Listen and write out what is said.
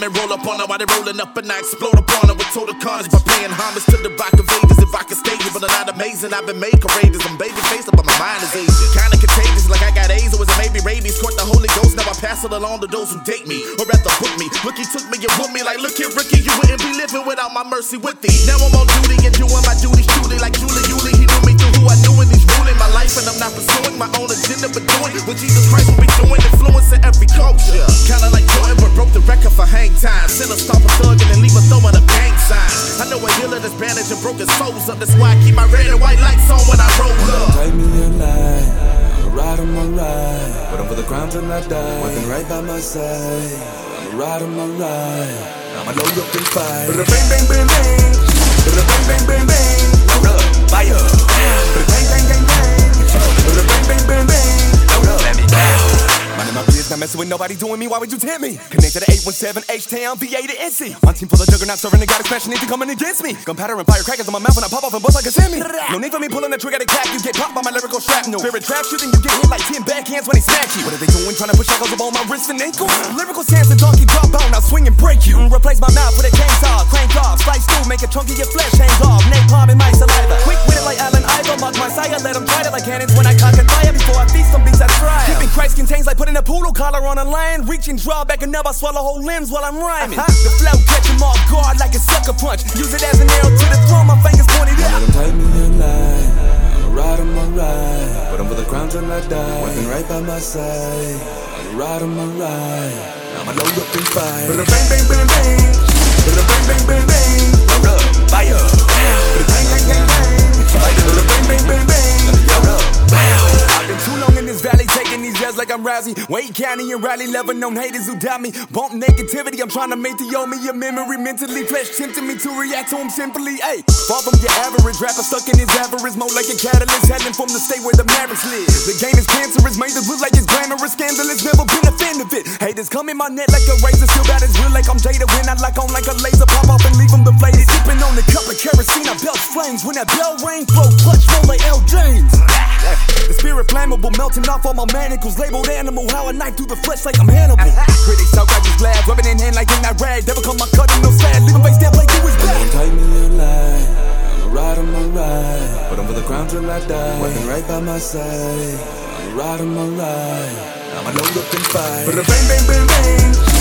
they roll up on her while they rolling up and I explode upon her with total carnage by paying homage to the rock of ages. If I could stay it, but I'm not amazing. I've been made courageous. I'm baby faced, but my mind is Asian. Kinda contagious, like I got AIDS or was it maybe rabies? Court the Holy Ghost, now I pass it along to those who date me or rather book me. Look, took me and put me like, look here, Ricky, you wouldn't be living without my mercy with thee. Now I'm on duty and doing my duty, truly like know a healer that's bandaged and broken souls up. That's why I keep my red and white lights on when I roll up. Take me a lie, I'ma ride on my ride. But I'm for the crown till I die. Walking right by my side. I'ma ride on my ride. I'ma load up and fight. Bang bang bang bang. Bang bang bang bang. Load up, fire. Messing with nobody doing me. Why would you tempt me? Connect to the 817 H-Town, VA to NC. My team full of juggernauts serving the goddess, smashing anything coming against me. Gunpowder and firecrackers on my mouth when I pop off and bust like a semi. No need for me pulling the trigger to crack. You get popped by my lyrical shrapnel. Spirit trap shooting, you get hit like 10 backhands when they smack you. What are they doing? Trying to push shackles up on my wrists and ankles? Lyrical sands and donkey drop out, now swing and break you. Replace my mouth with a chainsaw, crank off, slice through, make a chunk of your flesh hang off. Napalm in my saliva. Quick with it like Allen Iver, mark my sire, let them try it like cannons when I cock and fire before I feast on beats I try. Keeping Christ contains like putting a poodle collar on a lion, reach and draw back and never swallow whole limbs while I'm rhyming. Uh-huh. The flow catch 'em off guard like a sucker punch. Use it as an arrow to the throat, my fingers pointed Let out. them take me a lie. I'ma ride on my ride. But I'm for the crown till I die. Walking right by my side. I'ma ride on my ride. I'ma load up and fight. Bada bang bang bang bang. Bada bang bang bang bang. These L's like I'm Rousey. Wake County and Raleigh, never known haters who doubt me. Bump negativity, I'm trying to make the old me a memory. Mentally, flesh tempting me to react to him simply. Ayy, far from your average rapper, stuck in his avarice mode like a catalyst, heading from the state where the marriage live. The game is cancerous, made it look like it's glamorous, scandalous, never been a fan of it. Haters come in my net like a razor, still bad as real like I'm Jada. When I lock on like a laser, pop off and leave them deflated. Sipping on the cup of kerosene, I belch flames. When that bell ring, flow clutch, roll like L. James. The spirit flammable, melting off all my manacles. Labeled animal, how I knife through the flesh like I'm Hannibal. Critics talk, I just laugh, rubbing in hand like in that rag. Never come my cutting, no sad. Leave 'em face down like you was them take me a lie. I'ma ride on my ride. But I'm for the crown till I die. Walking right by my side. I'ma ride on my ride. I'ma load up and fight. Bada bang bang bang bang. Bang